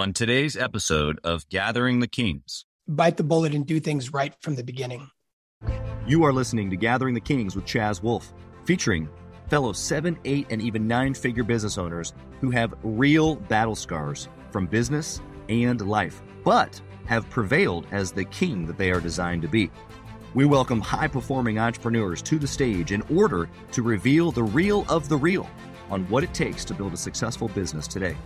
on today's episode of Gathering the Kings. Bite the bullet and do things right from the beginning. You are listening to Gathering the Kings with Chaz Wolfe, featuring fellow seven, eight, and even nine figure business owners who have real battle scars from business and life, but have prevailed as the king that they are designed to be. We welcome high performing entrepreneurs to the stage in order to reveal the real of the real on what it takes to build a successful business today.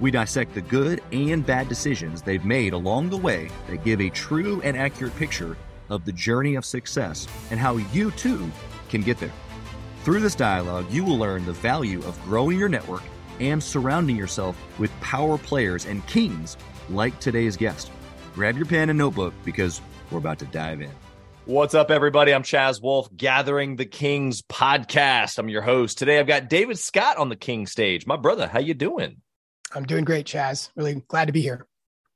We dissect the good and bad decisions they've made along the way that give a true and accurate picture of the journey of success and how you too can get there. Through this dialogue, you will learn the value of growing your network and surrounding yourself with power players and kings like today's guest. Grab your pen and notebook because we're about to dive in. What's up, everybody? I'm Chaz Wolfe, Gathering the Kings podcast. I'm your host. Today I've got David Scott on the King stage. My brother, how you doing? I'm doing great, Chaz. Really glad to be here.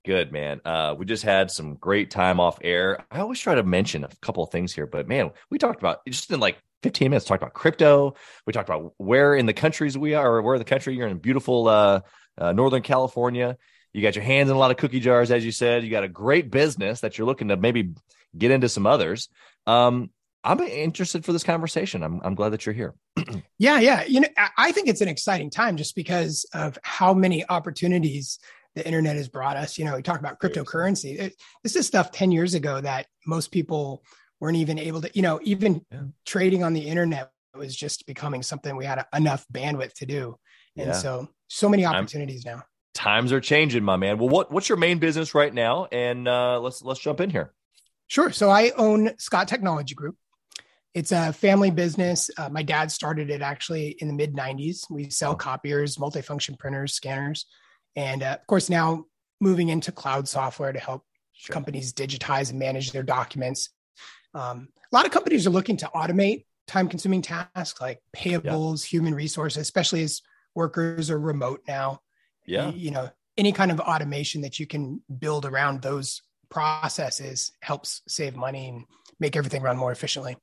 Good, man. Uh, we just had some great time off air. I always try to mention a couple of things here, but man, we talked about just in like 15 minutes, talked about crypto. We talked about where in the countries we are, or where in the country you're in beautiful uh, uh, Northern California. You got your hands in a lot of cookie jars, as you said. You got a great business that you're looking to maybe get into some others. Um, I'm interested for this conversation. I'm, I'm glad that you're here. yeah, yeah. You know, I think it's an exciting time just because of how many opportunities the internet has brought us. You know, we talk about cryptocurrency. It, this is stuff 10 years ago that most people weren't even able to, you know, even yeah. trading on the internet was just becoming something we had enough bandwidth to do. And yeah. so, so many opportunities I'm, now. Times are changing, my man. Well, what, what's your main business right now? And uh, let's, let's jump in here. Sure. So I own Scott Technology Group. It's a family business. Uh, my dad started it actually in the mid 90s. We sell copiers, multifunction printers, scanners, and uh, of course, now moving into cloud software to help sure. companies digitize and manage their documents. Um, a lot of companies are looking to automate time consuming tasks like payables, yeah. human resources, especially as workers are remote now. Yeah. You, you know, any kind of automation that you can build around those processes helps save money and make everything run more efficiently.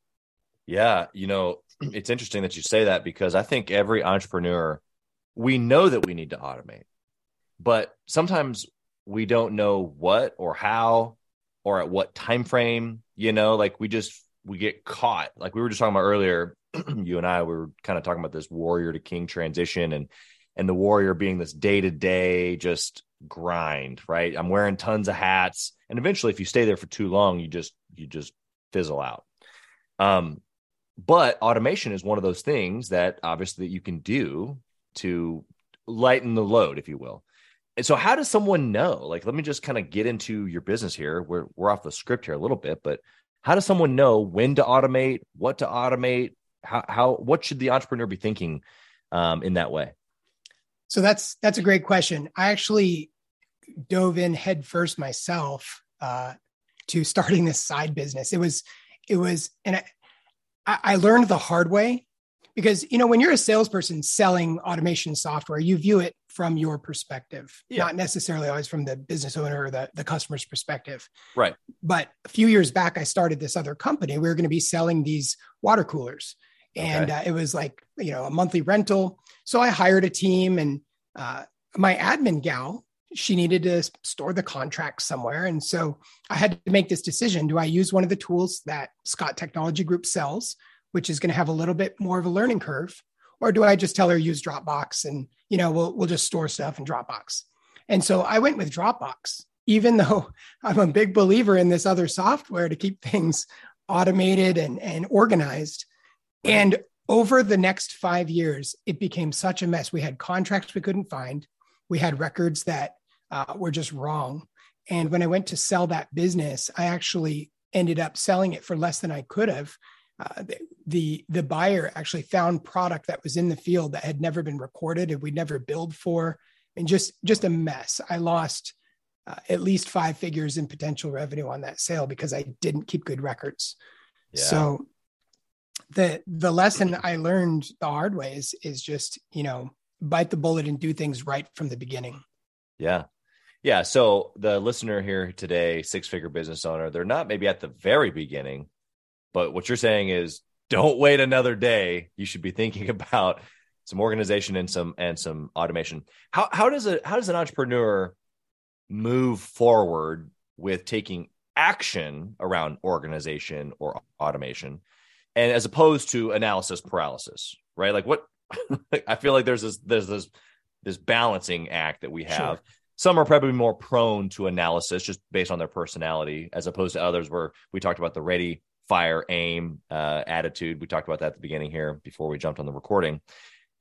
Yeah. You know, it's interesting that you say that because I think every entrepreneur, we know that we need to automate, but sometimes we don't know what or how or at what time frame you know like we just we get caught like we were just talking about earlier you and i we were kind of talking about this warrior to king transition and and the warrior being this day to day just grind right i'm wearing tons of hats and eventually if you stay there for too long you just you just fizzle out um but automation is one of those things that obviously you can do to lighten the load if you will and so how does someone know? Like, let me just kind of get into your business here. We're we're off the script here a little bit, but how does someone know when to automate, what to automate? How how what should the entrepreneur be thinking um, in that way? So that's that's a great question. I actually dove in head first myself uh, to starting this side business. It was it was and I, I learned the hard way because you know when you're a salesperson selling automation software you view it from your perspective yeah. not necessarily always from the business owner or the, the customer's perspective. Right. But a few years back i started this other company. We were going to be selling these water coolers. And okay. uh, it was like you know a monthly rental. So i hired a team and uh, my admin gal she needed to store the contract somewhere. And so i had to make this decision. Do i use one of the tools that scott technology group sells which is going to have a little bit more of a learning curve? Or do i just tell her use dropbox and you know we'll, we'll just store stuff in dropbox. And so i went with dropbox even though i'm a big believer in this other software to keep things automated and, and organized. And over the next five years it became such a mess. We had contracts we couldn't find. We had records that uh, were just wrong. And when i went to sell that business i actually ended up selling it for less than i could have. Uh, the the buyer actually found product that was in the field that had never been recorded and we'd never billed for. And just just a mess. I lost uh, at least five figures in potential revenue on that sale because i didn't keep good records. Yeah. so the the lesson i learned the hard way is is just you know bite the bullet and do things right from the beginning. Yeah yeah so the listener here today six figure business owner they're not maybe at the very beginning but what you're saying is don't wait another day. You should be thinking about some organization and some and some automation. How how does a how does an entrepreneur move forward with taking action around organization or automation and as opposed to analysis paralysis right like what i feel like there's this there's this this balancing act that we have sure. Some are probably more prone to analysis just based on their personality as opposed to others where we talked about the ready fire aim uh, attitude. We talked about that at the beginning here before we jumped on the recording.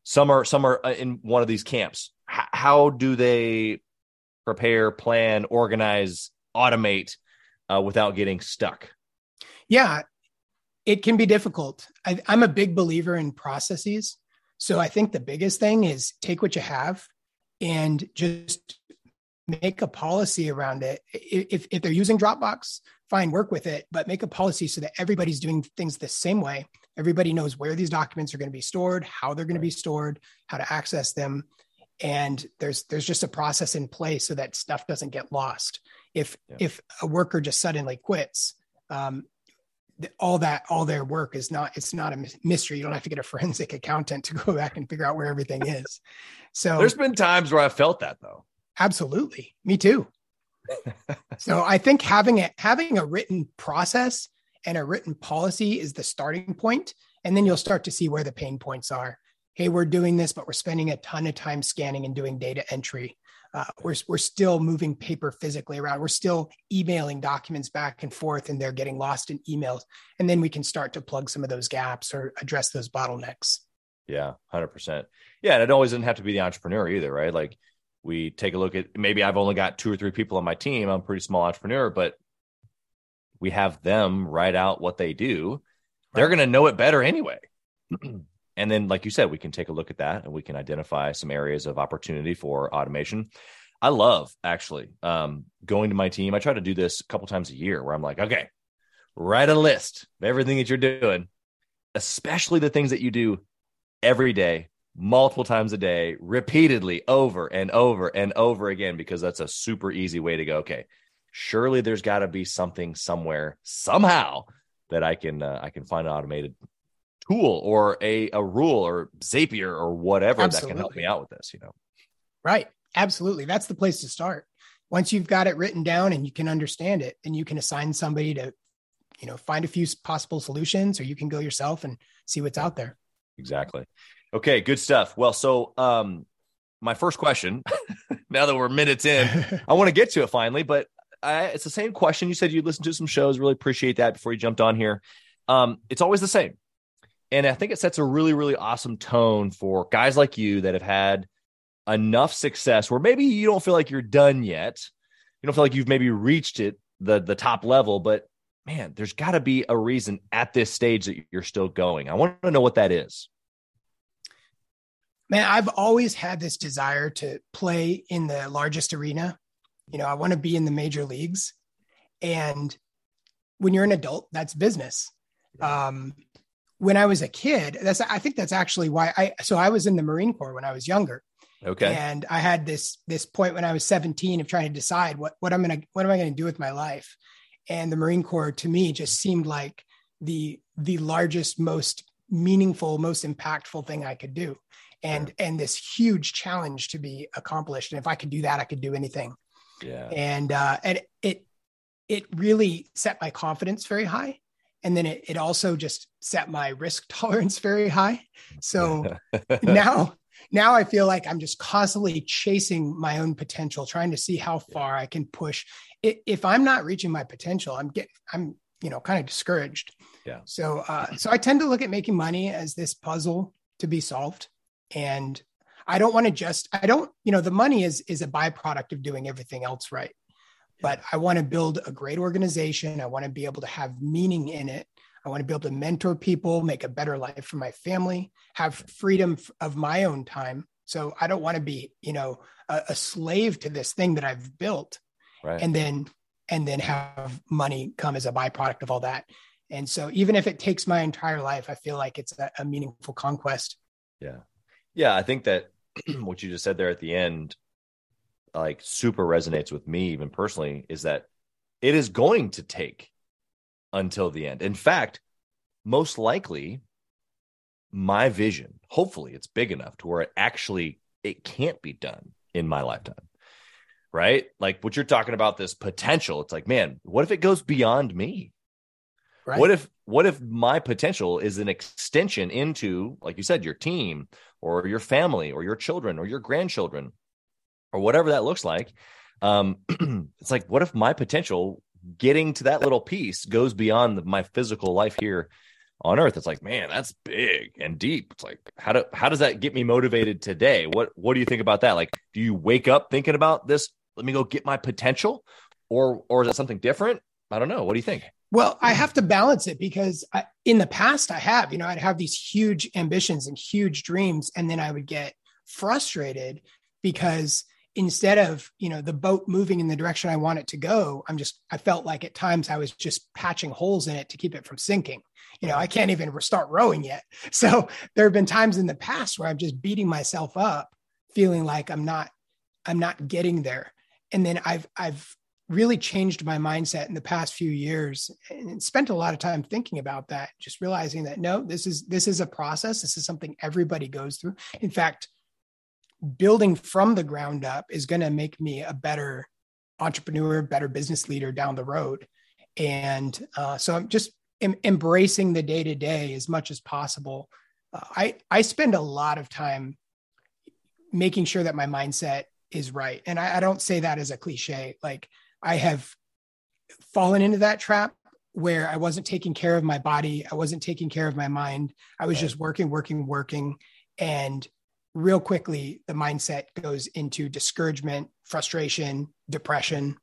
Some are some are uh, in one of these camps. H- how do they prepare plan organize automate uh, without getting stuck? Yeah it can be difficult. I, i'm a big believer in processes. So i think the biggest thing is take what you have and just make a policy around it if, if they're using dropbox fine, work with it, but make a policy so that everybody's doing things the same way. Everybody knows where these documents are going to be stored, how they're going to be stored, how to access them. And there's there's just a process in place so that stuff doesn't get lost. If yeah. if a worker just suddenly quits, um, all that all their work is not it's not a mystery. You don't have to get a forensic accountant to go back and figure out where everything is. So there's been times where I felt that though. Absolutely, me too so I think having a having a written process and a written policy is the starting point, and then you'll start to see where the pain points are. Hey, we're doing this, but we're spending a ton of time scanning and doing data entry. Uh, we're we're still moving paper physically around. We're still emailing documents back and forth, and they're getting lost in emails. And then we can start to plug some of those gaps or address those bottlenecks. Yeah, hundred percent. Yeah, and it always doesn't have to be the entrepreneur either, right? Like we take a look at maybe I've only got two or three people on my team. I'm a pretty small entrepreneur, but we have them write out what they do. Right. They're going to know it better anyway. and then, like you said, we can take a look at that and we can identify some areas of opportunity for automation. I love actually um, going to my team. I try to do this a couple times a year where I'm like, okay, write a list of everything that you're doing, especially the things that you do every day multiple times a day, repeatedly, over and over and over again, because that's a super easy way to go. Okay, surely there's got to be something somewhere, somehow that I can uh, I can find an automated tool or a a rule or Zapier or whatever Absolutely. that can help me out with this. You know, right? Absolutely, that's the place to start. Once you've got it written down and you can understand it, and you can assign somebody to, you know, find a few possible solutions, or you can go yourself and see what's out there. Exactly. Okay, good stuff. Well, so um, my first question, now that we're minutes in, I want to get to it finally, but I, it's the same question. You said you listened to some shows. Really appreciate that before you jumped on here. Um, it's always the same. And I think it sets a really, really awesome tone for guys like you that have had enough success where maybe you don't feel like you're done yet. You don't feel like you've maybe reached it, the the top level, but man, there's got to be a reason at this stage that you're still going. I want to know what that is man, I've always had this desire to play in the largest arena. You know, I want to be in the major leagues. And when you're an adult, that's business. Um, when I was a kid, that's I think that's actually why I so I was in the Marine Corps when I was younger. Okay. And I had this this point when I was 17 of trying to decide what what I'm gonna what am I gonna do with my life. And the Marine Corps to me just seemed like the the largest, most meaningful, most impactful thing I could do and yeah. and this huge challenge to be accomplished. And if I could do that, I could do anything. Yeah. And uh, and it it really set my confidence very high, and then it it also just set my risk tolerance very high. So now now I feel like I'm just constantly chasing my own potential, trying to see how far I can push. If I'm not reaching my potential, I'm getting I'm you know kind of discouraged. Yeah. So uh, so I tend to look at making money as this puzzle to be solved and i don't want to just i don't you know the money is is a byproduct of doing everything else right. But i want to build a great organization. I want to be able to have meaning in it. I want to be able to mentor people make a better life for my family have freedom of my own time. So i don't want to be you know a, a slave to this thing that i've built right. and then and then have money come as a byproduct of all that. And so even if it takes my entire life i feel like it's a, a meaningful conquest. Yeah yeah, I think that what you just said there at the end, like super resonates with me, even personally, is that it is going to take until the end. In fact, most likely, my vision, hopefully, it's big enough to where it actually it can't be done in my lifetime. right? Like what you're talking about, this potential. It's like, man, what if it goes beyond me? Right. What if what if my potential is an extension into, like you said, your team or your family or your children or your grandchildren or whatever that looks like? Um, it's like, what if my potential getting to that little piece goes beyond my physical life here on earth? It's like, man, that's big and deep. It's like, how do how does that get me motivated today? What what do you think about that? Like, do you wake up thinking about this? Let me go get my potential, or or is that something different? I don't know. What do you think? Well, I have to balance it because I, in the past I have, you know, I'd have these huge ambitions and huge dreams, and then I would get frustrated because instead of you know the boat moving in the direction i want it to go i'm just i felt like at times i was just patching holes in it to keep it from sinking. You know i can't even start rowing yet. So there have been times in the past where i'm just beating myself up feeling like i'm not i'm not getting there. And then i've i've really changed my mindset in the past few years and spent a lot of time thinking about that just realizing that no this is this is a process this is something everybody goes through in fact building from the ground up is going to make me a better entrepreneur, better business leader down the road. And uh, so I'm just em- embracing the day to day as much as possible. Uh, I I spend a lot of time making sure that my mindset is right, and I, I don't say that as a cliche. Like I have fallen into that trap where I wasn't taking care of my body, I wasn't taking care of my mind. I was right. just working, working, working, and real quickly the mindset goes into discouragement frustration depression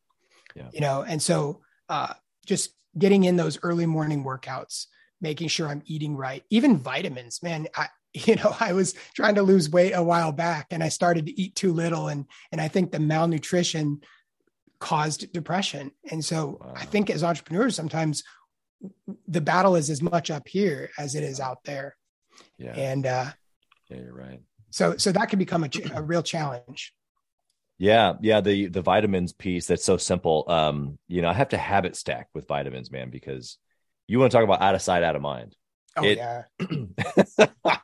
yeah. you know and so uh, just getting in those early morning workouts making sure i'm eating right even vitamins man i you know i was trying to lose weight a while back and i started to eat too little and and i think the malnutrition caused depression and so wow. i think as entrepreneurs sometimes the battle is as much up here as it is out there yeah and uh yeah you're right so so that can become a, a real challenge. Yeah, yeah, the the vitamins piece that's so simple. Um, you know, I have to habit stack with vitamins, man, because you want to talk about out of sight, out of mind. Oh it, yeah.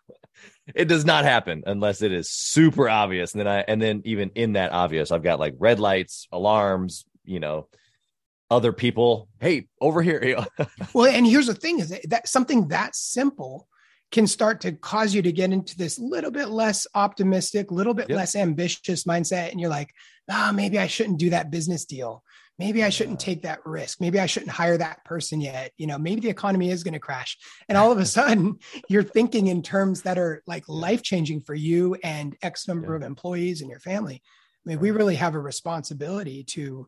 it does not happen unless it is super obvious. And then I and then even in that obvious, I've got like red lights, alarms, you know, other people. Hey, over here. well, and here's the thing: is that, that something that simple can start to cause you to get into this little bit less optimistic, little bit yep. less ambitious mindset. And you're like, ah, oh, maybe I shouldn't do that business deal. Maybe I shouldn't take that risk. Maybe I shouldn't hire that person yet. You know, maybe the economy is going to crash. And all of a sudden, you're thinking in terms that are like life changing for you and X number of employees and your family. I mean, we really have a responsibility to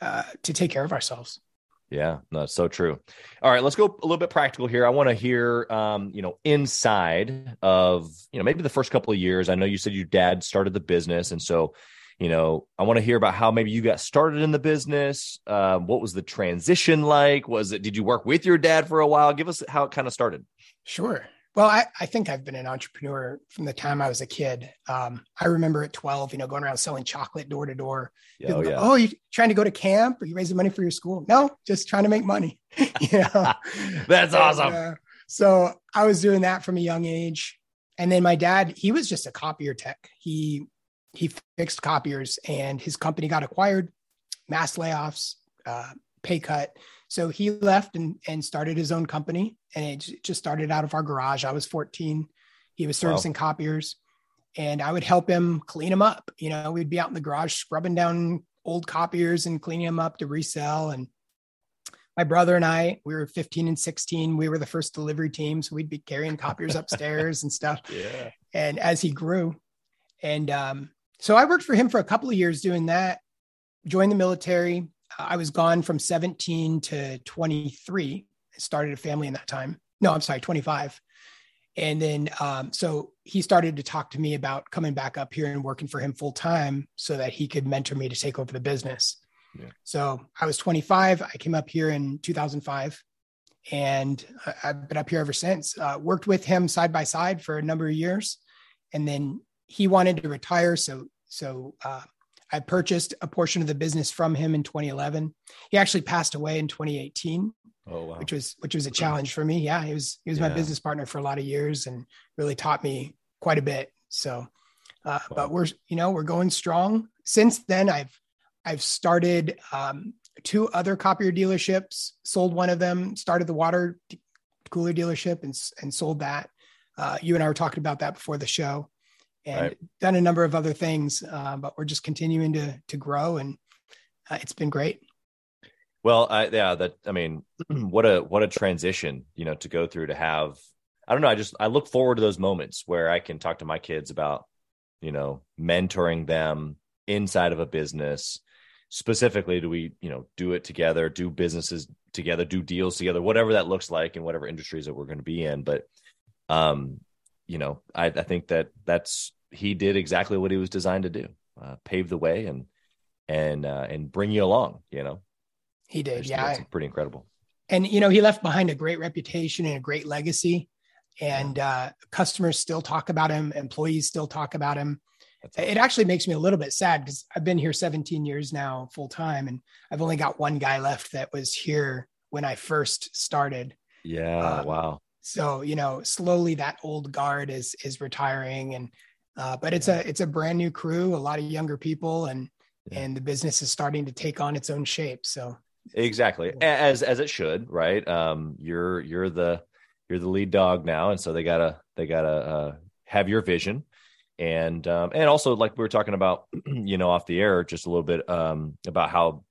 uh, to take care of ourselves. Yeah, no, so true. All right, let's go a little bit practical here. I want to hear, um, you know, inside of, you know, maybe the first couple of years. I know you said your dad started the business, and so, you know, I want to hear about how maybe you got started in the business. Uh, what was the transition like? Was it? Did you work with your dad for a while? Give us how it kind of started. Sure. Well, I, I think I've been an entrepreneur from the time I was a kid. Um, I remember at 12, you know, going around selling chocolate door to door. Oh, yeah. oh, you trying to go to camp? Are you raising money for your school? No, just trying to make money. Yeah, That's awesome. uh, so I was doing that from a young age. And then my dad, he was just a copier tech. He he fixed copiers and his company got acquired, mass layoffs, uh, pay cut. So he left and, and started his own company. And it just started out of our garage. I was 14. He was servicing wow. copiers and I would help him clean them up. You know, we'd be out in the garage scrubbing down old copiers and cleaning them up to resell. And my brother and I, we were 15 and 16. We were the first delivery team. So we'd be carrying copiers upstairs and stuff. Yeah. And as he grew, and um, so I worked for him for a couple of years doing that, joined the military, I was gone from 17 to 23. I started a family in that time. No, I'm sorry, 25. And then, um, so he started to talk to me about coming back up here and working for him full time so that he could mentor me to take over the business. Yeah. So I was 25. I came up here in 2005 and I've been up here ever since. Uh, worked with him side by side for a number of years. And then he wanted to retire. So, so uh, I purchased a portion of the business from him in 2011. He actually passed away in 2018. Oh, wow. Which was which was a challenge for me. Yeah, he was he was yeah. my business partner for a lot of years and really taught me quite a bit. So, uh, wow. but we're you know we're going strong. Since then, I've I've started um, two other copier dealerships, sold one of them, started the water cooler dealership and, and sold that. Uh, you and I were talking about that before the show and right. done a number of other things, uh, but we're just continuing to, to grow and uh, it's been great. Well, I, yeah, that, I mean, what a, what a transition, you know, to go through to have, I don't know. I just, I look forward to those moments where I can talk to my kids about, you know, mentoring them inside of a business, specifically do we you know do it together do businesses together do deals together whatever that looks like in whatever industries that we're going to be in but um you know I, I think that that's he did exactly what he was designed to do uh, pave the way and and uh, and bring you along you know? He did yeah it's pretty incredible. And you know he left behind a great reputation and a great legacy and uh, customers still talk about him employees still talk about him. It actually makes me a little bit sad because I've been here 17 years now full time and I've only got one guy left that was here when I first started. Yeah, um, wow. So, you know, slowly that old guard is is retiring and uh, but it's yeah. a it's a brand new crew, a lot of younger people and yeah. and the business is starting to take on its own shape. So Exactly. As as it should, right? Um you're you're the you're the lead dog now and so they got to they got to uh, have your vision and um, and also like we were talking about, you know, off the air just a little bit um, about how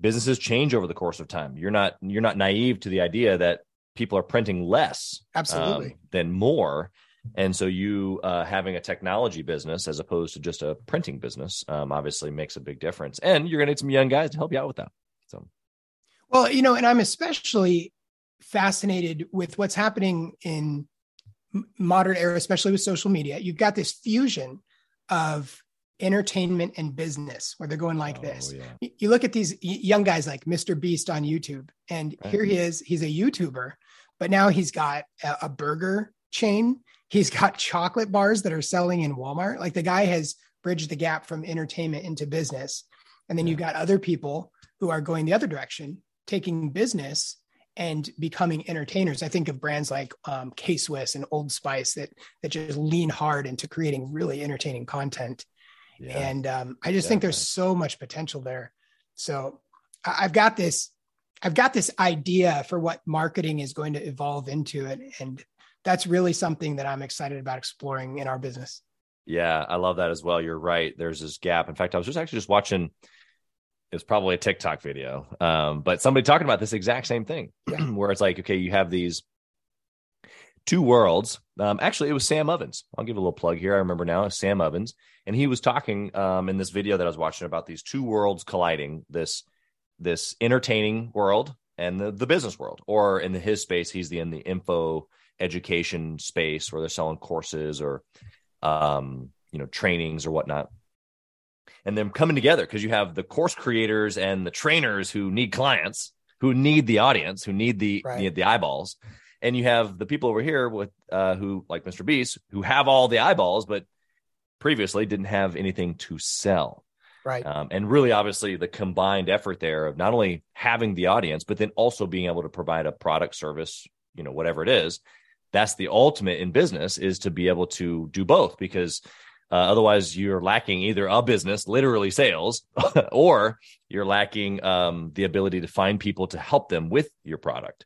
businesses change over the course of time. You're not you're not naive to the idea that people are printing less, absolutely, um, than more. And so you uh, having a technology business as opposed to just a printing business um, obviously makes a big difference. And you're going to need some young guys to help you out with that. So, well, you know, and I'm especially fascinated with what's happening in modern era, especially with social media, you've got this fusion of entertainment and business where they're going like oh, this. Yeah. You look at these young guys like Mr. Beast on YouTube, and right. here he is. He's a YouTuber, but now he's got a, a burger chain. He's got chocolate bars that are selling in Walmart. Like the guy has bridged the gap from entertainment into business. And then you've got other people who are going the other direction, taking business and becoming entertainers. I think of brands like um, K Swiss and Old Spice that that just lean hard into creating really entertaining content. Yeah. And um, I just yeah, think there's so much potential there. So I've got this, I've got this idea for what marketing is going to evolve into it, and that's really something that I'm excited about exploring in our business. Yeah, I love that as well. You're right. There's this gap. In fact, I was just actually just watching it's probably a TikTok video, um, but somebody talking about this exact same thing, yeah. where it's like, okay, you have these two worlds. Um, actually, it was Sam Ovens. I'll give a little plug here. I remember now, Sam Ovens, and he was talking um, in this video that I was watching about these two worlds colliding. This this entertaining world and the, the business world, or in the, his space, he's the in the info education space where they're selling courses or um, you know trainings or whatnot and them coming together because you have the course creators and the trainers who need clients, who need the audience, who need the right. need the eyeballs, and you have the people over here with uh, who like Mr. Beast who have all the eyeballs, but previously didn't have anything to sell. Right. Um, and really, obviously, the combined effort there of not only having the audience, but then also being able to provide a product, service, you know, whatever it is. That's the ultimate in business is to be able to do both because uh, otherwise, you're lacking either a business, literally sales, or you're lacking um, the ability to find people to help them with your product.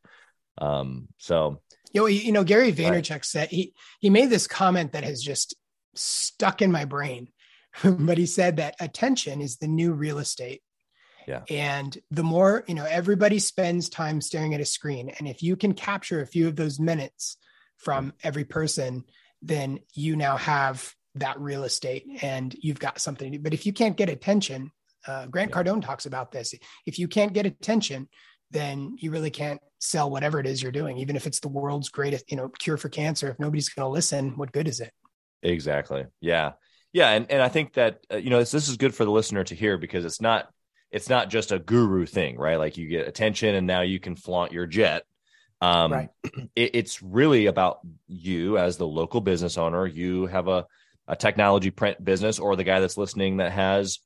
Um, so, you know, you know, Gary Vaynerchuk right. said he he made this comment that has just stuck in my brain, but he said that attention is the new real estate. Yeah. And the more, you know, everybody spends time staring at a screen. And if you can capture a few of those minutes from every person, then you now have that real estate and you've got something. to do. But if you can't get attention, uh, Grant yeah. Cardone talks about this. If you can't get attention, then you really can't sell whatever it is you're doing, even if it's the world's greatest, you know, cure for cancer. If nobody's going to listen, what good is it? Exactly. Yeah. Yeah. And, and I think that, uh, you know, this, this is good for the listener to hear because it's not, it's not just a guru thing, right? Like you get attention and now you can flaunt your jet. Um, right. It, it's really about you as the local business owner. You have a, a technology print business or the guy that's listening that has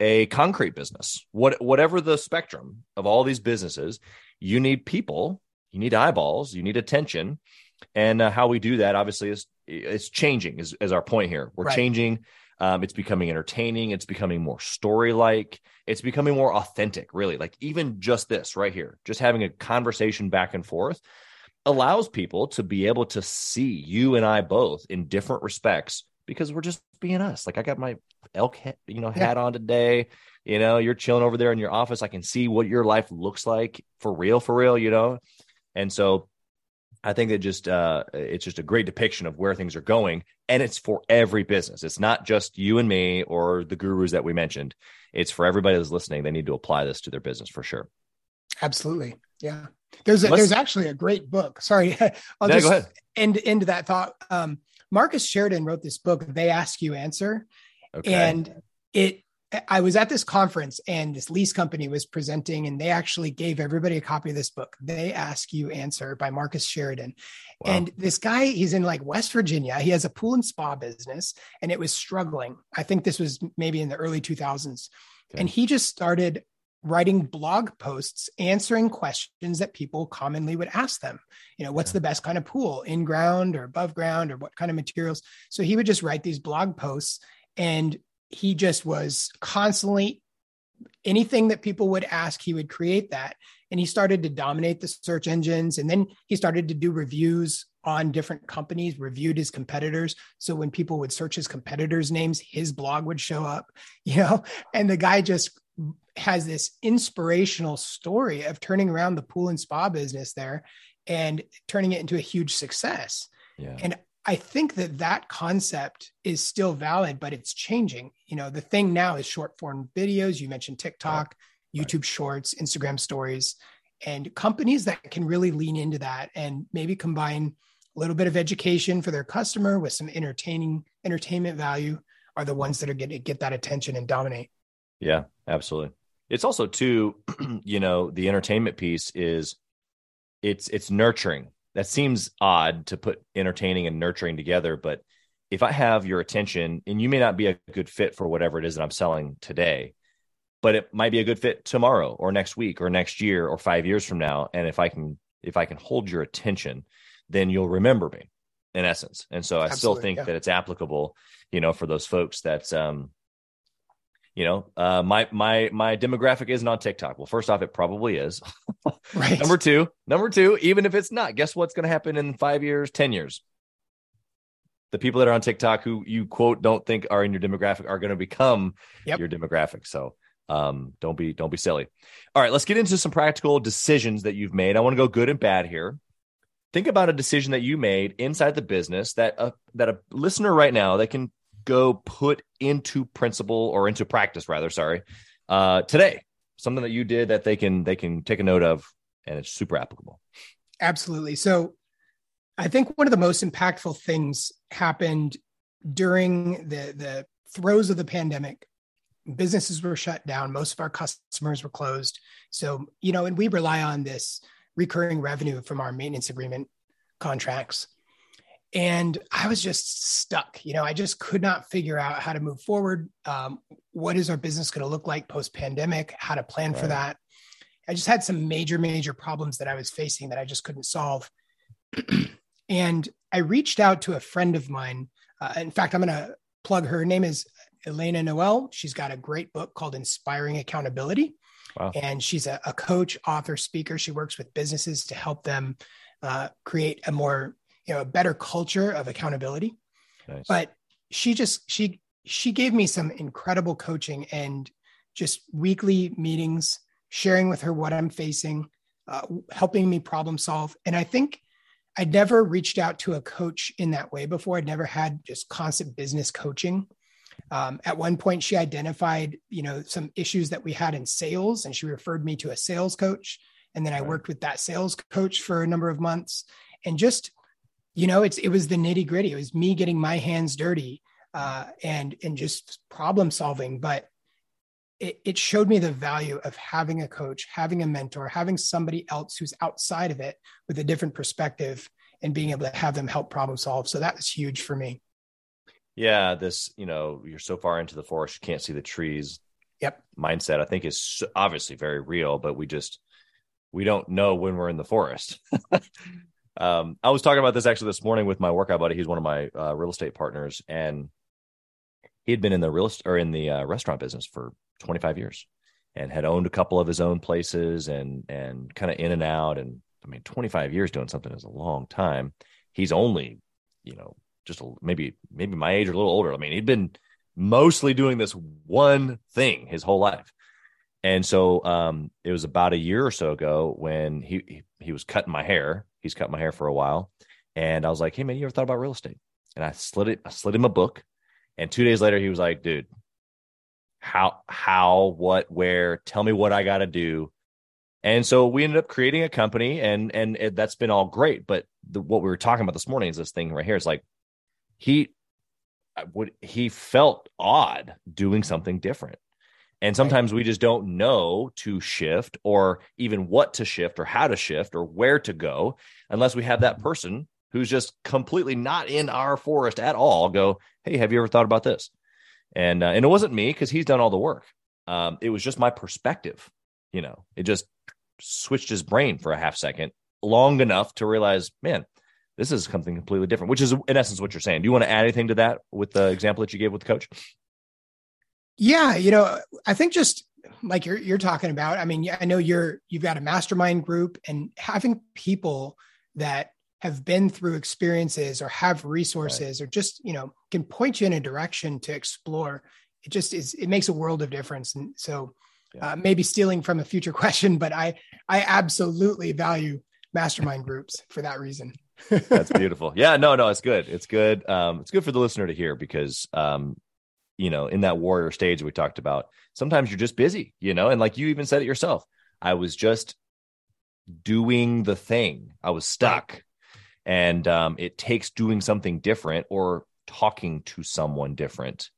a concrete business what whatever the spectrum of all these businesses you need people you need eyeballs you need attention and uh, how we do that obviously is it's changing is, is our point here we're right. changing Um, it's becoming entertaining. It's becoming more story like. It's becoming more authentic, really. Like even just this right here, just having a conversation back and forth allows people to be able to see you and I both in different respects because we're just being us. Like I got my elk, hat, you know, hat yeah. on today. You know, you're chilling over there in your office. I can see what your life looks like for real, for real. You know, and so I think that just uh, it's just a great depiction of where things are going, and it's for every business. It's not just you and me or the gurus that we mentioned. It's for everybody that's listening. They need to apply this to their business for sure. Absolutely, yeah. There's a, there's actually a great book. Sorry, I'll yeah, just end into that thought. Um, Marcus Sheridan wrote this book. They ask you answer, okay. and it. I was at this conference and this lease company was presenting, and they actually gave everybody a copy of this book. They ask you answer by Marcus Sheridan, wow. and this guy he's in like West Virginia. He has a pool and spa business, and it was struggling. I think this was maybe in the early 2000s, okay. and he just started writing blog posts answering questions that people commonly would ask them you know what's the best kind of pool in ground or above ground or what kind of materials so he would just write these blog posts and he just was constantly anything that people would ask he would create that and he started to dominate the search engines and then he started to do reviews on different companies reviewed his competitors so when people would search his competitors names his blog would show up you know and the guy just has this inspirational story of turning around the pool and spa business there and turning it into a huge success. Yeah. And I think that that concept is still valid, but it's changing. You know, the thing now is short form videos. You mentioned TikTok, right. YouTube Shorts, Instagram Stories, and companies that can really lean into that and maybe combine a little bit of education for their customer with some entertaining entertainment value are the ones that are going to get that attention and dominate. Yeah, absolutely. It's also too, you know, the entertainment piece is it's it's nurturing. That seems odd to put entertaining and nurturing together, but if I have your attention and you may not be a good fit for whatever it is that I'm selling today, but it might be a good fit tomorrow or next week or next year or 5 years from now and if I can if I can hold your attention, then you'll remember me in essence. And so I Absolutely, still think yeah. that it's applicable, you know, for those folks that um you know, uh, my my my demographic isn't on TikTok. Well, first off, it probably is. right. number two, number two, even if it's not, guess what's going to happen in five years, ten years? The people that are on TikTok who you quote don't think are in your demographic are going to become yep. your demographic. So um, don't be don't be silly. All right, let's get into some practical decisions that you've made. I want to go good and bad here. Think about a decision that you made inside the business that a, that a listener right now that can go put into principle or into practice rather sorry uh, today. Something that you did that they can they can take a note of and it's super applicable. Absolutely. So i think one of the most impactful things happened during the the throes of the pandemic. Businesses were shut down. Most of our customers were closed. So you know and we rely on this recurring revenue from our maintenance agreement contracts and I was just stuck. You know, I just could not figure out how to move forward. Um, what is our business going to look like post pandemic? How to plan right. for that? I just had some major, major problems that I was facing that I just couldn't solve. and I reached out to a friend of mine. Uh, in fact, I'm going to plug her. her name is Elena Noel. She's got a great book called Inspiring Accountability. Wow. And she's a, a, coach, author, speaker. She works with businesses to help them uh, create a more you know a better culture of accountability. Nice. but she just she she gave me some incredible coaching and just weekly meetings sharing with her what i'm facing uh, helping me problem solve. And i think i'd never reached out to a coach in that way before. I'd never had just constant business coaching. Um, at one point she identified you know some issues that we had in sales and she referred me to a sales coach. And then i worked with that sales coach for a number of months and just you know, it's it was the nitty gritty. It was me getting my hands dirty uh, and and just problem solving. But it, it showed me the value of having a coach, having a mentor, having somebody else who's outside of it with a different perspective, and being able to have them help problem solve. So that was huge for me. Yeah, this you know you're so far into the forest you can't see the trees. Yep. Mindset I think is obviously very real, but we just we don't know when we're in the forest. Um, I was talking about this actually this morning with my workout buddy. He's one of my uh, real estate partners, and he had been in the real or in the uh, restaurant business for 25 years and had owned a couple of his own places and and kind of in and out and I mean 25 years doing something is a long time. He's only, you know, just a, maybe maybe my age or a little older. I mean, he'd been mostly doing this one thing his whole life. And so um, it was about a year or so ago when he, he he was cutting my hair. He's cut my hair for a while, and I was like, "Hey man, you ever thought about real estate?" And I slid it. I slid him a book, and two days later, he was like, "Dude, how how what where? Tell me what I got to do." And so we ended up creating a company, and and it, that's been all great. But the, what we were talking about this morning is this thing right here. It's like he would he felt odd doing something different. And sometimes we just don't know to shift or even what to shift or how to shift or where to go unless we have that person who's just completely not in our forest at all go, Hey, have you ever thought about this? And, uh, and it wasn't me because he's done all the work. Um, it was just my perspective. You know, it just switched his brain for a half second long enough to realize, man, this is something completely different, which is in essence what you're saying. Do you want to add anything to that with the example that you gave with the coach? Yeah, you know, I think just like you're you're talking about. I mean, I know you're you've got a mastermind group and having people that have been through experiences or have resources right. or just, you know, can point you in a direction to explore. It just is it makes a world of difference. And so yeah. uh, maybe stealing from a future question, but I I absolutely value mastermind groups for that reason. That's beautiful. Yeah, no, no, it's good. It's good. Um, it's good for the listener to hear because um, you know, in that warrior stage we talked about, sometimes you're just busy, you know, and like you even said it yourself, I was just doing the thing. I was stuck. And um, it takes doing something different or talking to someone different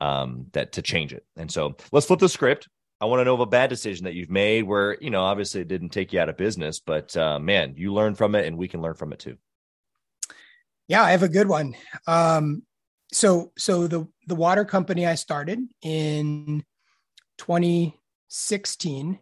um, that to change it. And so let's flip the script. I want to know of a bad decision that you've made where, you know, obviously it didn't take you out of business, but uh, man, you learned from it and we can learn from it too. Yeah, I have a good one. Um, so, so the, the water company I started in 2016,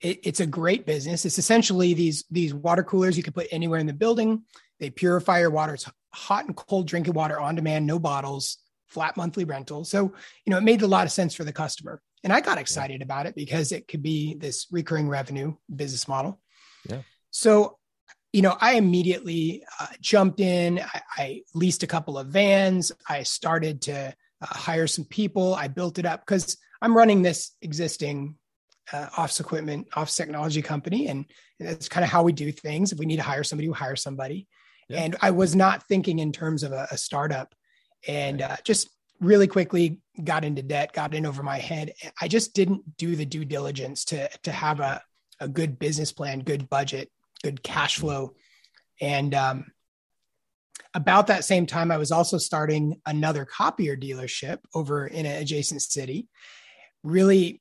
it, it's a great business. It's essentially these, these water coolers you can put anywhere in the building. They purify your water. It's hot and cold drinking water on demand, no bottles, flat monthly rental. So, you know, it made a lot of sense for the customer. And I got excited about it because it could be this recurring revenue business model. Yeah. So, you know, I immediately uh, jumped in. I, I, leased a couple of vans. I started to uh, hire some people. I built it up because I'm running this existing uh, office equipment, office technology company. And that's kind of how we do things. If we need to hire somebody, we hire somebody. Yeah. And I was not thinking in terms of a, a startup and uh, just really quickly got into debt, got in over my head. I just didn't do the due diligence to to have a a good business plan, good budget, good cash flow, and um, about that same time, I was also starting another copier dealership over in an adjacent city. Really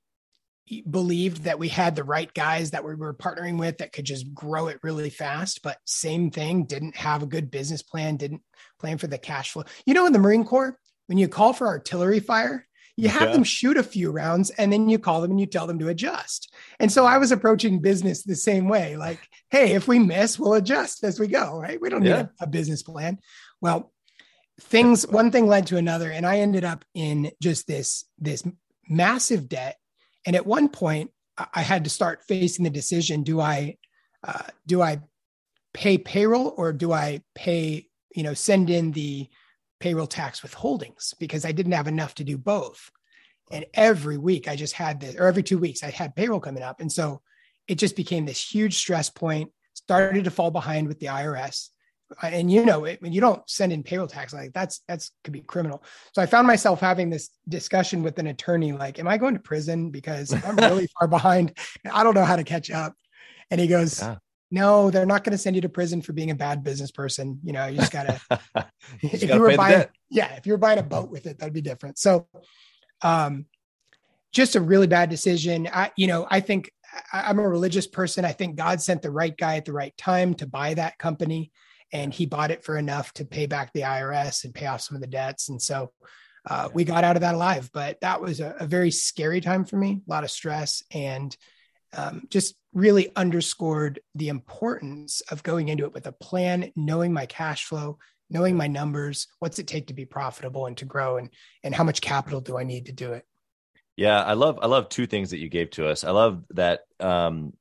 believed that we had the right guys that we were partnering with that could just grow it really fast but same thing didn't have a good business plan didn't plan for the cash flow you know in the marine corps when you call for artillery fire, you have yeah. them shoot a few rounds and then you call them and you tell them to adjust. And so I was approaching business the same way like, hey, if we miss, we'll adjust as we go, right? We don't need a, a business plan. Well, things one thing led to another and I ended up in just this this massive debt and at one point I had to start facing the decision do I uh, do I pay payroll or do I pay you know send in the payroll tax withholdings because I didn't have enough to do both. And every week I just had this, or every two weeks I had payroll coming up. And so it just became this huge stress point, started to fall behind with the IRS. Uh, and you know, it, when you don't send in payroll tax, like that's, that's could be criminal. So I found myself having this discussion with an attorney, like, am I going to prison because I'm really far behind? I don't know how to catch up. And he goes, yeah no, they're not going to send you to prison for being a bad business person. You know, you just gotta. if you were buying, yeah, if you were buying a boat with it, that'd be different. So, um, just a really bad decision. I, you know, I think I, I'm a religious person. I think God sent the right guy at the right time to buy that company, and he bought it for enough to pay back the IRS and pay off some of the debts. And so, uh, we got out of that alive. But that was a, a very scary time for me. A lot of stress and um, just really underscored the importance of going into it with a plan, knowing my cash flow, knowing my numbers, what's it take to be profitable and to grow and and how much capital do I need to do it? Yeah, I love I love two things that you gave to us. I love that um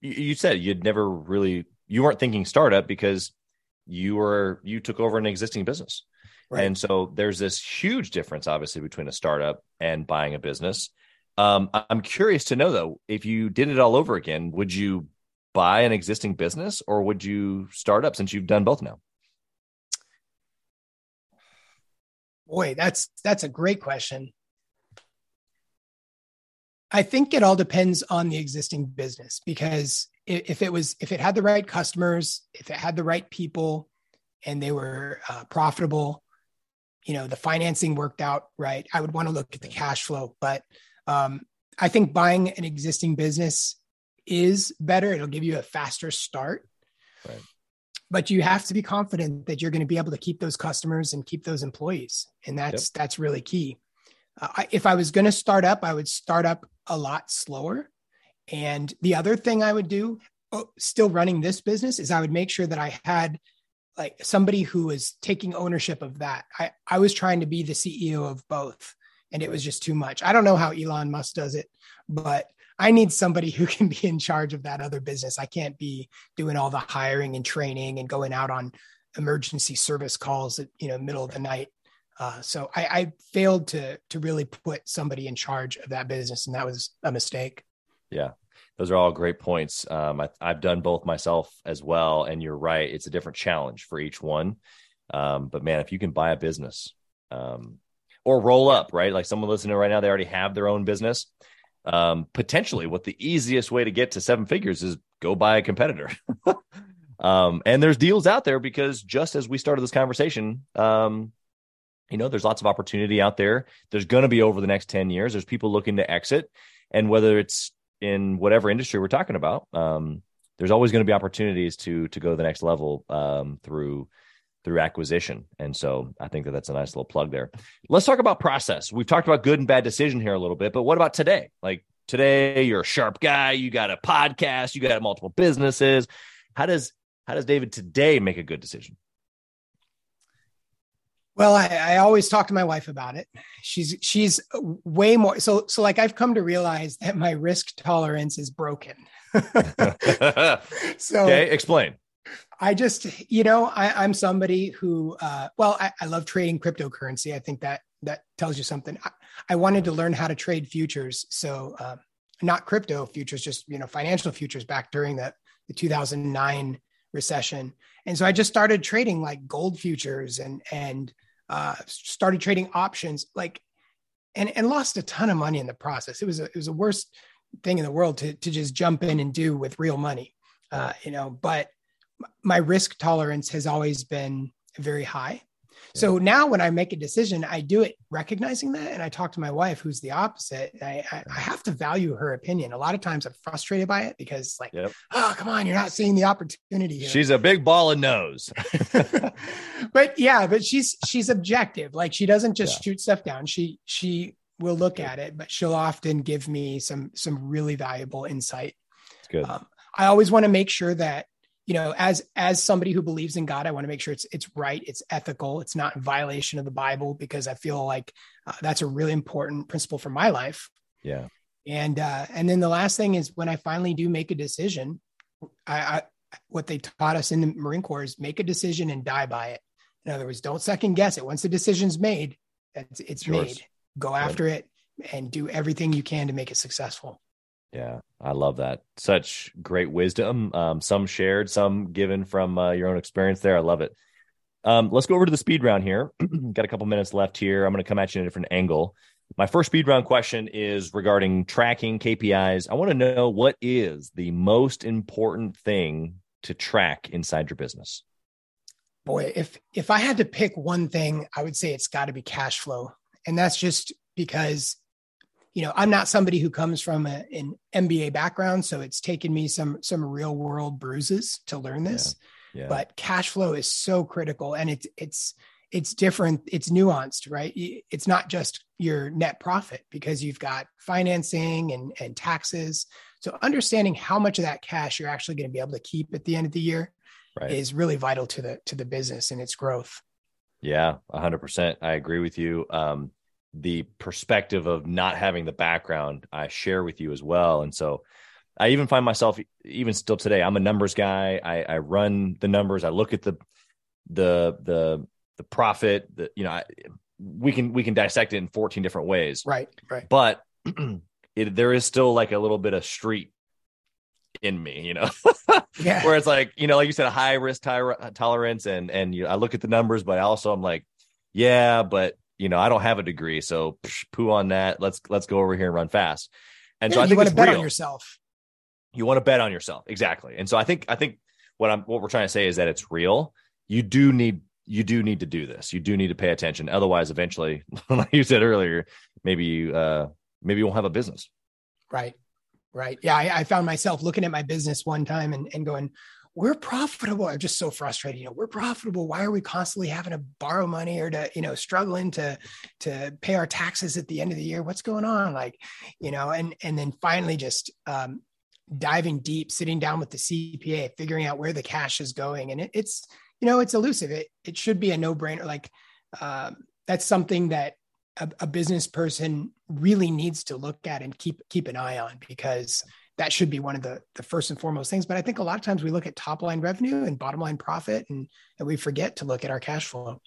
you, you said you'd never really you weren't thinking startup because you were you took over an existing business. Right. And so there's this huge difference obviously between a startup and buying a business. Um, I'm curious to know though, if you did it all over again, would you buy an existing business or would you start up since you've done both now? Boy, that's that's a great question. I think it all depends on the existing business because if it was if it had the right customers, if it had the right people, and they were uh, profitable, you know, the financing worked out right, I would want to look at the cash flow. But um, I think buying an existing business is better. It'll give you a faster start. Right. But you have to be confident that you're going to be able to keep those customers and keep those employees, and that's yep. that's really key. Uh, I, if I was going to start up, I would start up a lot slower. And the other thing I would do, oh, still running this business, is I would make sure that I had like somebody who was taking ownership of that. I, I was trying to be the CEO of both, and it was just too much. I don't know how Elon Musk does it, but I need somebody who can be in charge of that other business. I can't be doing all the hiring and training and going out on emergency service calls at you know middle of the night uh, so I, I, failed to to really put somebody in charge of that business, and that was a mistake. Yeah, those are all great points. Um, I, have done both myself as well, and you're right; it's a different challenge for each one. Um, but man, if you can buy a business um, or roll up, right? Like someone listening right now, they already have their own business. Um, potentially, what the easiest way to get to seven figures is go buy a competitor. Um, and there's deals out there because just as we started this conversation, um, you know there's lots of opportunity out there there's going to be over the next 10 years there's people looking to exit and whether it's in whatever industry we're talking about um, there's always going to be opportunities to to go to the next level um, through through acquisition and so i think that that's a nice little plug there let's talk about process we've talked about good and bad decision here a little bit but what about today like today you're a sharp guy you got a podcast you got multiple businesses how does how does david today make a good decision well, I, I, always talk to my wife about it. She's she's way more so so like I've come to realize that my risk tolerance is broken. so okay, explain. I just, you know, I, am somebody who, uh, well, I, I, love trading cryptocurrency. I think that that tells you something. I, I wanted to learn how to trade futures, so um, not crypto futures, just you know, financial futures back during the the 2009 recession. And so I just started trading like gold futures and and uh, started trading options like and and lost a ton of money in the process. It was a, it was the worst thing in the world to to just jump in and do with real money. Uh, you know, but my risk tolerance has always been very high. So now when I make a decision, I do it recognizing that. And I talk to my wife, who's the opposite. I, I, I have to value her opinion. A lot of times I'm frustrated by it because, like, yep. oh, come on, you're not seeing the opportunity here. She's a big ball of nose. but yeah, but she's she's objective. Like she doesn't just yeah. shoot stuff down. She she will look at it, but she'll often give me some some really valuable insight. It's good. Um, I always want to make sure that you know as as somebody who believes in god i want to make sure it's it's right it's ethical it's not in violation of the bible because i feel like uh, that's a really important principle for my life. Yeah. And uh and then the last thing is when i finally do make a decision i, I what they taught us in the marine corps is make a decision and die by it. In other words don't second guess it. Once the decision's made it's, it's made. Go after right. it and do everything you can to make it successful yeah, I love that. Such great wisdom. Um, some shared, some given from uh, your own experience there. I love it. Um, let's go over to the speed round here. Got a couple minutes left here. I'm going to come at you in a different angle. My first speed round question is regarding tracking KPIs. I want to know what is the most important thing to track inside your business? Boy, if if I had to pick one thing, I would say it's got to be cash flow. And that's just because you know i'm not somebody who comes from a, an mba background so it's taken me some some real world bruises to learn this yeah. Yeah. but cash flow is so critical and it's it's it's different it's nuanced right it's not just your net profit because you've got financing and and taxes so understanding how much of that cash you're actually going to be able to keep at the end of the year right. is really vital to the to the business and its growth. Yeah, hundred percent. I agree with you. Um, the perspective of not having the background, I share with you as well, and so I even find myself even still today. I'm a numbers guy. I, I run the numbers. I look at the the the the profit. The you know I, we can we can dissect it in 14 different ways. Right. Right. But it, there is still like a little bit of street in me, you know, yeah. where it's like you know, like you said, a high risk tolerance, and and you know, I look at the numbers, but also I'm like, yeah, but you know, I don't have a degree, so psh, poo on that. Let's let's go over here and run fast. And yeah, so I think you want to bet real. on yourself. You want to bet on yourself. Exactly. And so i think i think what i'm what we're trying to say is that it's real. You do need you do need to do this. You do need to pay attention. Otherwise eventually like you said earlier maybe you uh maybe you won't have a business. Right. Right. Yeah I, I found myself looking at my business one time and, and going we're profitable i'm just so frustrated you know we're profitable why are we constantly having to borrow money or to you know struggling to to pay our taxes at the end of the year what's going on like you know and and then finally just um diving deep, sitting down with the CPA, figuring out where the cash is going. And it, it's, you know, it's elusive. It, it should be a no brainer. Like um, that's something that a, a, business person really needs to look at and keep, keep an eye on because that should be one of the, the first and foremost things. But I think a lot of times we look at top line revenue and bottom line profit and, and we forget to look at our cash flow.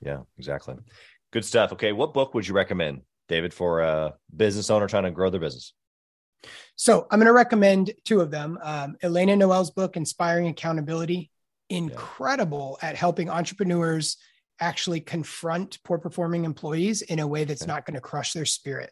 Yeah, exactly. Good stuff. Okay. What book would you recommend, David, for a business owner trying to grow their business? So I'm going to recommend two of them. Um, Elena Noel's book, Inspiring Accountability, incredible yeah. at helping entrepreneurs actually confront poor performing employees in a way that's not going to crush their spirit.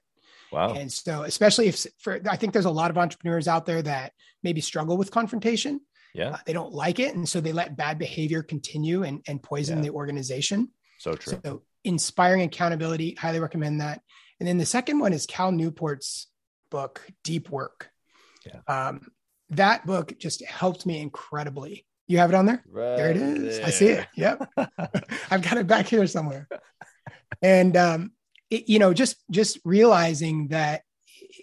Wow. And so, especially if for, I think there's a lot of entrepreneurs out there that maybe struggle with confrontation. Yeah. Uh, they don't like it. And so they let bad behavior continue and, and poison yeah. the organization. So true. So, inspiring accountability, highly recommend that. And then the second one is Cal Newport's book, Deep Work. Yeah. Um, that book just helped me incredibly. You have it on there? Right there it is. There. I see it. Yep. I've got it back here somewhere. And um, it, you know, just just realizing that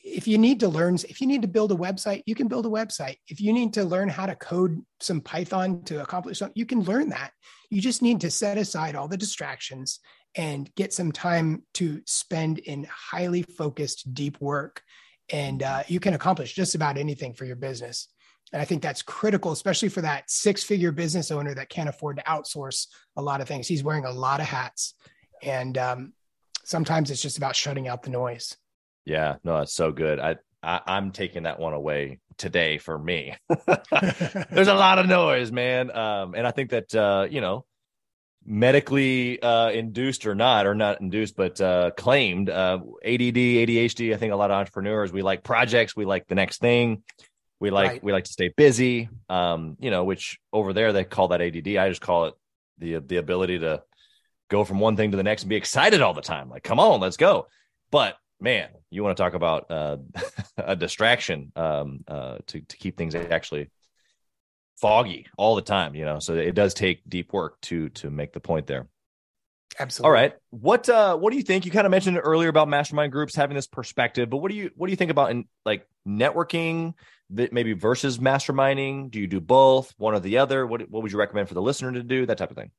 if you need to learn, if you need to build a website, you can build a website. If you need to learn how to code some Python to accomplish something, you can learn that. You just need to set aside all the distractions and get some time to spend in highly focused, deep work and uh, you can accomplish just about anything for your business. And I think that's critical, especially for that six figure business owner that can't afford to outsource a lot of things. He's wearing a lot of hats. And um, sometimes it's just about shutting out the noise. Yeah, no, that's so good. I, I am taking that one away today for me. There's a lot of noise, man. Um, and I think that uh, you know, medically uh, induced or not, or not induced, but uh, claimed uh, ADD, ADHD. I think a lot of entrepreneurs we like projects, we like the next thing, we like right. we like to stay busy. Um, you know, which over there they call that ADD. I just call it the the ability to go from one thing to the next and be excited all the time. Like, come on, let's go. But man, you want to talk about uh, a distraction um, uh, to to keep things actually foggy all the time, you know. So it does take deep work to to make the point there. Absolutely. All right. What uh what do you think? You kind of mentioned earlier about mastermind groups having this perspective, but what do you what do you think about in like networking that maybe versus masterminding? Do you do both, one or the other? What what would you recommend for the listener to do? That type of thing.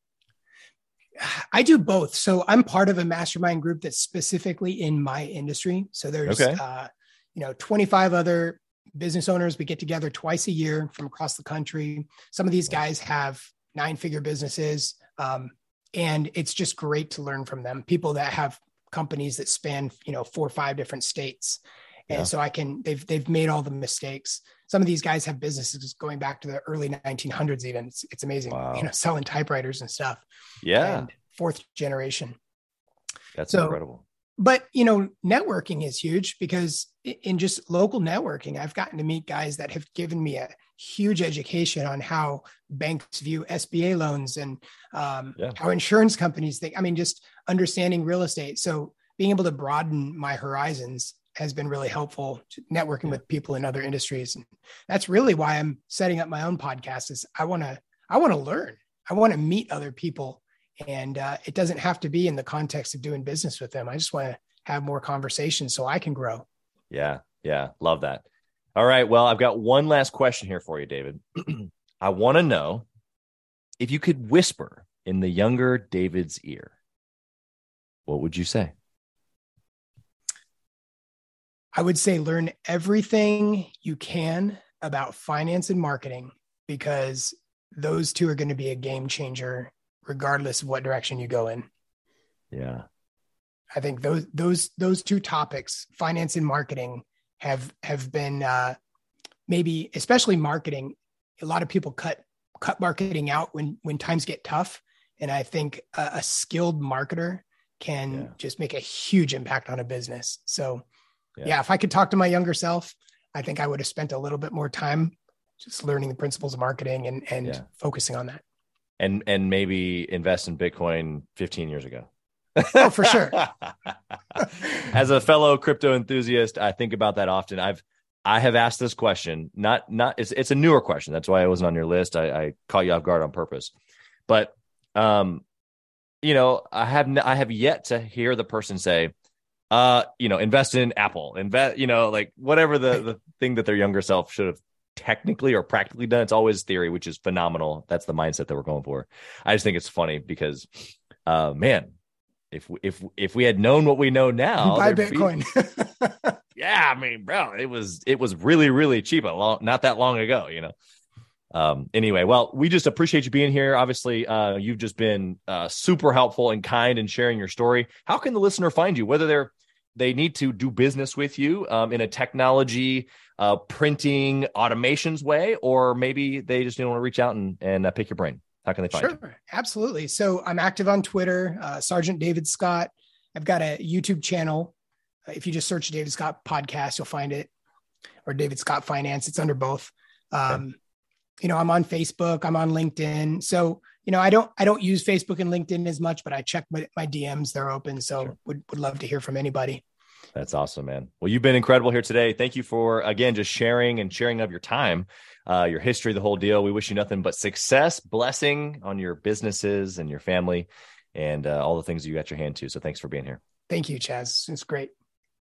I do both. So I'm part of a mastermind group that's specifically in my industry. So there's okay. uh you know 25 other business owners. We get together twice a year from across the country. Some of these guys have nine figure businesses. Um, and it's just great to learn from them. People that have companies that span, you know, four or five different states. And yeah. so I can, they've, they've made all the mistakes. Some of these guys have businesses going back to the early 1900s, even. It's, it's amazing, wow. you know, selling typewriters and stuff. Yeah. And fourth generation. That's so, incredible but you know networking is huge because in just local networking i've gotten to meet guys that have given me a huge education on how banks view sba loans and um, yeah. how insurance companies think i mean just understanding real estate so being able to broaden my horizons has been really helpful networking yeah. with people in other industries and that's really why i'm setting up my own podcast is i want to i want to learn i want to meet other people and uh, it doesn't have to be in the context of doing business with them. I just want to have more conversations so I can grow. Yeah. Yeah. Love that. All right. Well, I've got one last question here for you, David. I want to know if you could whisper in the younger David's ear, what would you say? I would say learn everything you can about finance and marketing because those two are going to be a game changer regardless of what direction you go in. Yeah. I think those those those two topics, finance and marketing, have have been uh, maybe especially marketing. A lot of people cut cut marketing out when when times get tough, and I think a, a skilled marketer can yeah. just make a huge impact on a business. So, yeah. yeah, if I could talk to my younger self, I think I would have spent a little bit more time just learning the principles of marketing and and yeah. focusing on that. And and maybe invest in Bitcoin 15 years ago. oh, for sure. As a fellow crypto enthusiast, I think about that often. I've I have asked this question. Not not it's it's a newer question. That's why I wasn't on your list. I, I caught you off guard on purpose. But um, you know, I have I have yet to hear the person say, uh, you know, invest in Apple, invest, you know, like whatever the the thing that their younger self should have technically or practically done. It's always theory, which is phenomenal. That's the mindset that we're going for. I just think it's funny because, uh, man, if if if we had known what we know now, buy Bitcoin. Be, yeah, I mean, bro, it was it was really really cheap a long not that long ago, you know. Um, anyway, well, we just appreciate you being here. Obviously, uh, you've just been uh, super helpful and kind in sharing your story. How can the listener find you? Whether they're they need to do business with you um, in a technology, uh, printing, automations way, or maybe they just didn't want to reach out and, and uh, pick your brain. How can they find sure, you? Absolutely. So I'm active on Twitter, uh, Sergeant David Scott. I've got a YouTube channel. Uh, if you just search David Scott podcast, you'll find it, or David Scott Finance. It's under both. Um, okay. You know, I'm on Facebook. I'm on LinkedIn. So you know, I don't I don't use Facebook and LinkedIn as much, but I check my, my DMs. They're open. So sure. would would love to hear from anybody. That's awesome, man. Well, you've been incredible here today. Thank you for again just sharing and sharing of your time, uh, your history, the whole deal. We wish you nothing but success, blessing on your businesses and your family, and uh, all the things you got your hand to. So thanks for being here. Thank you, Chaz. It's great.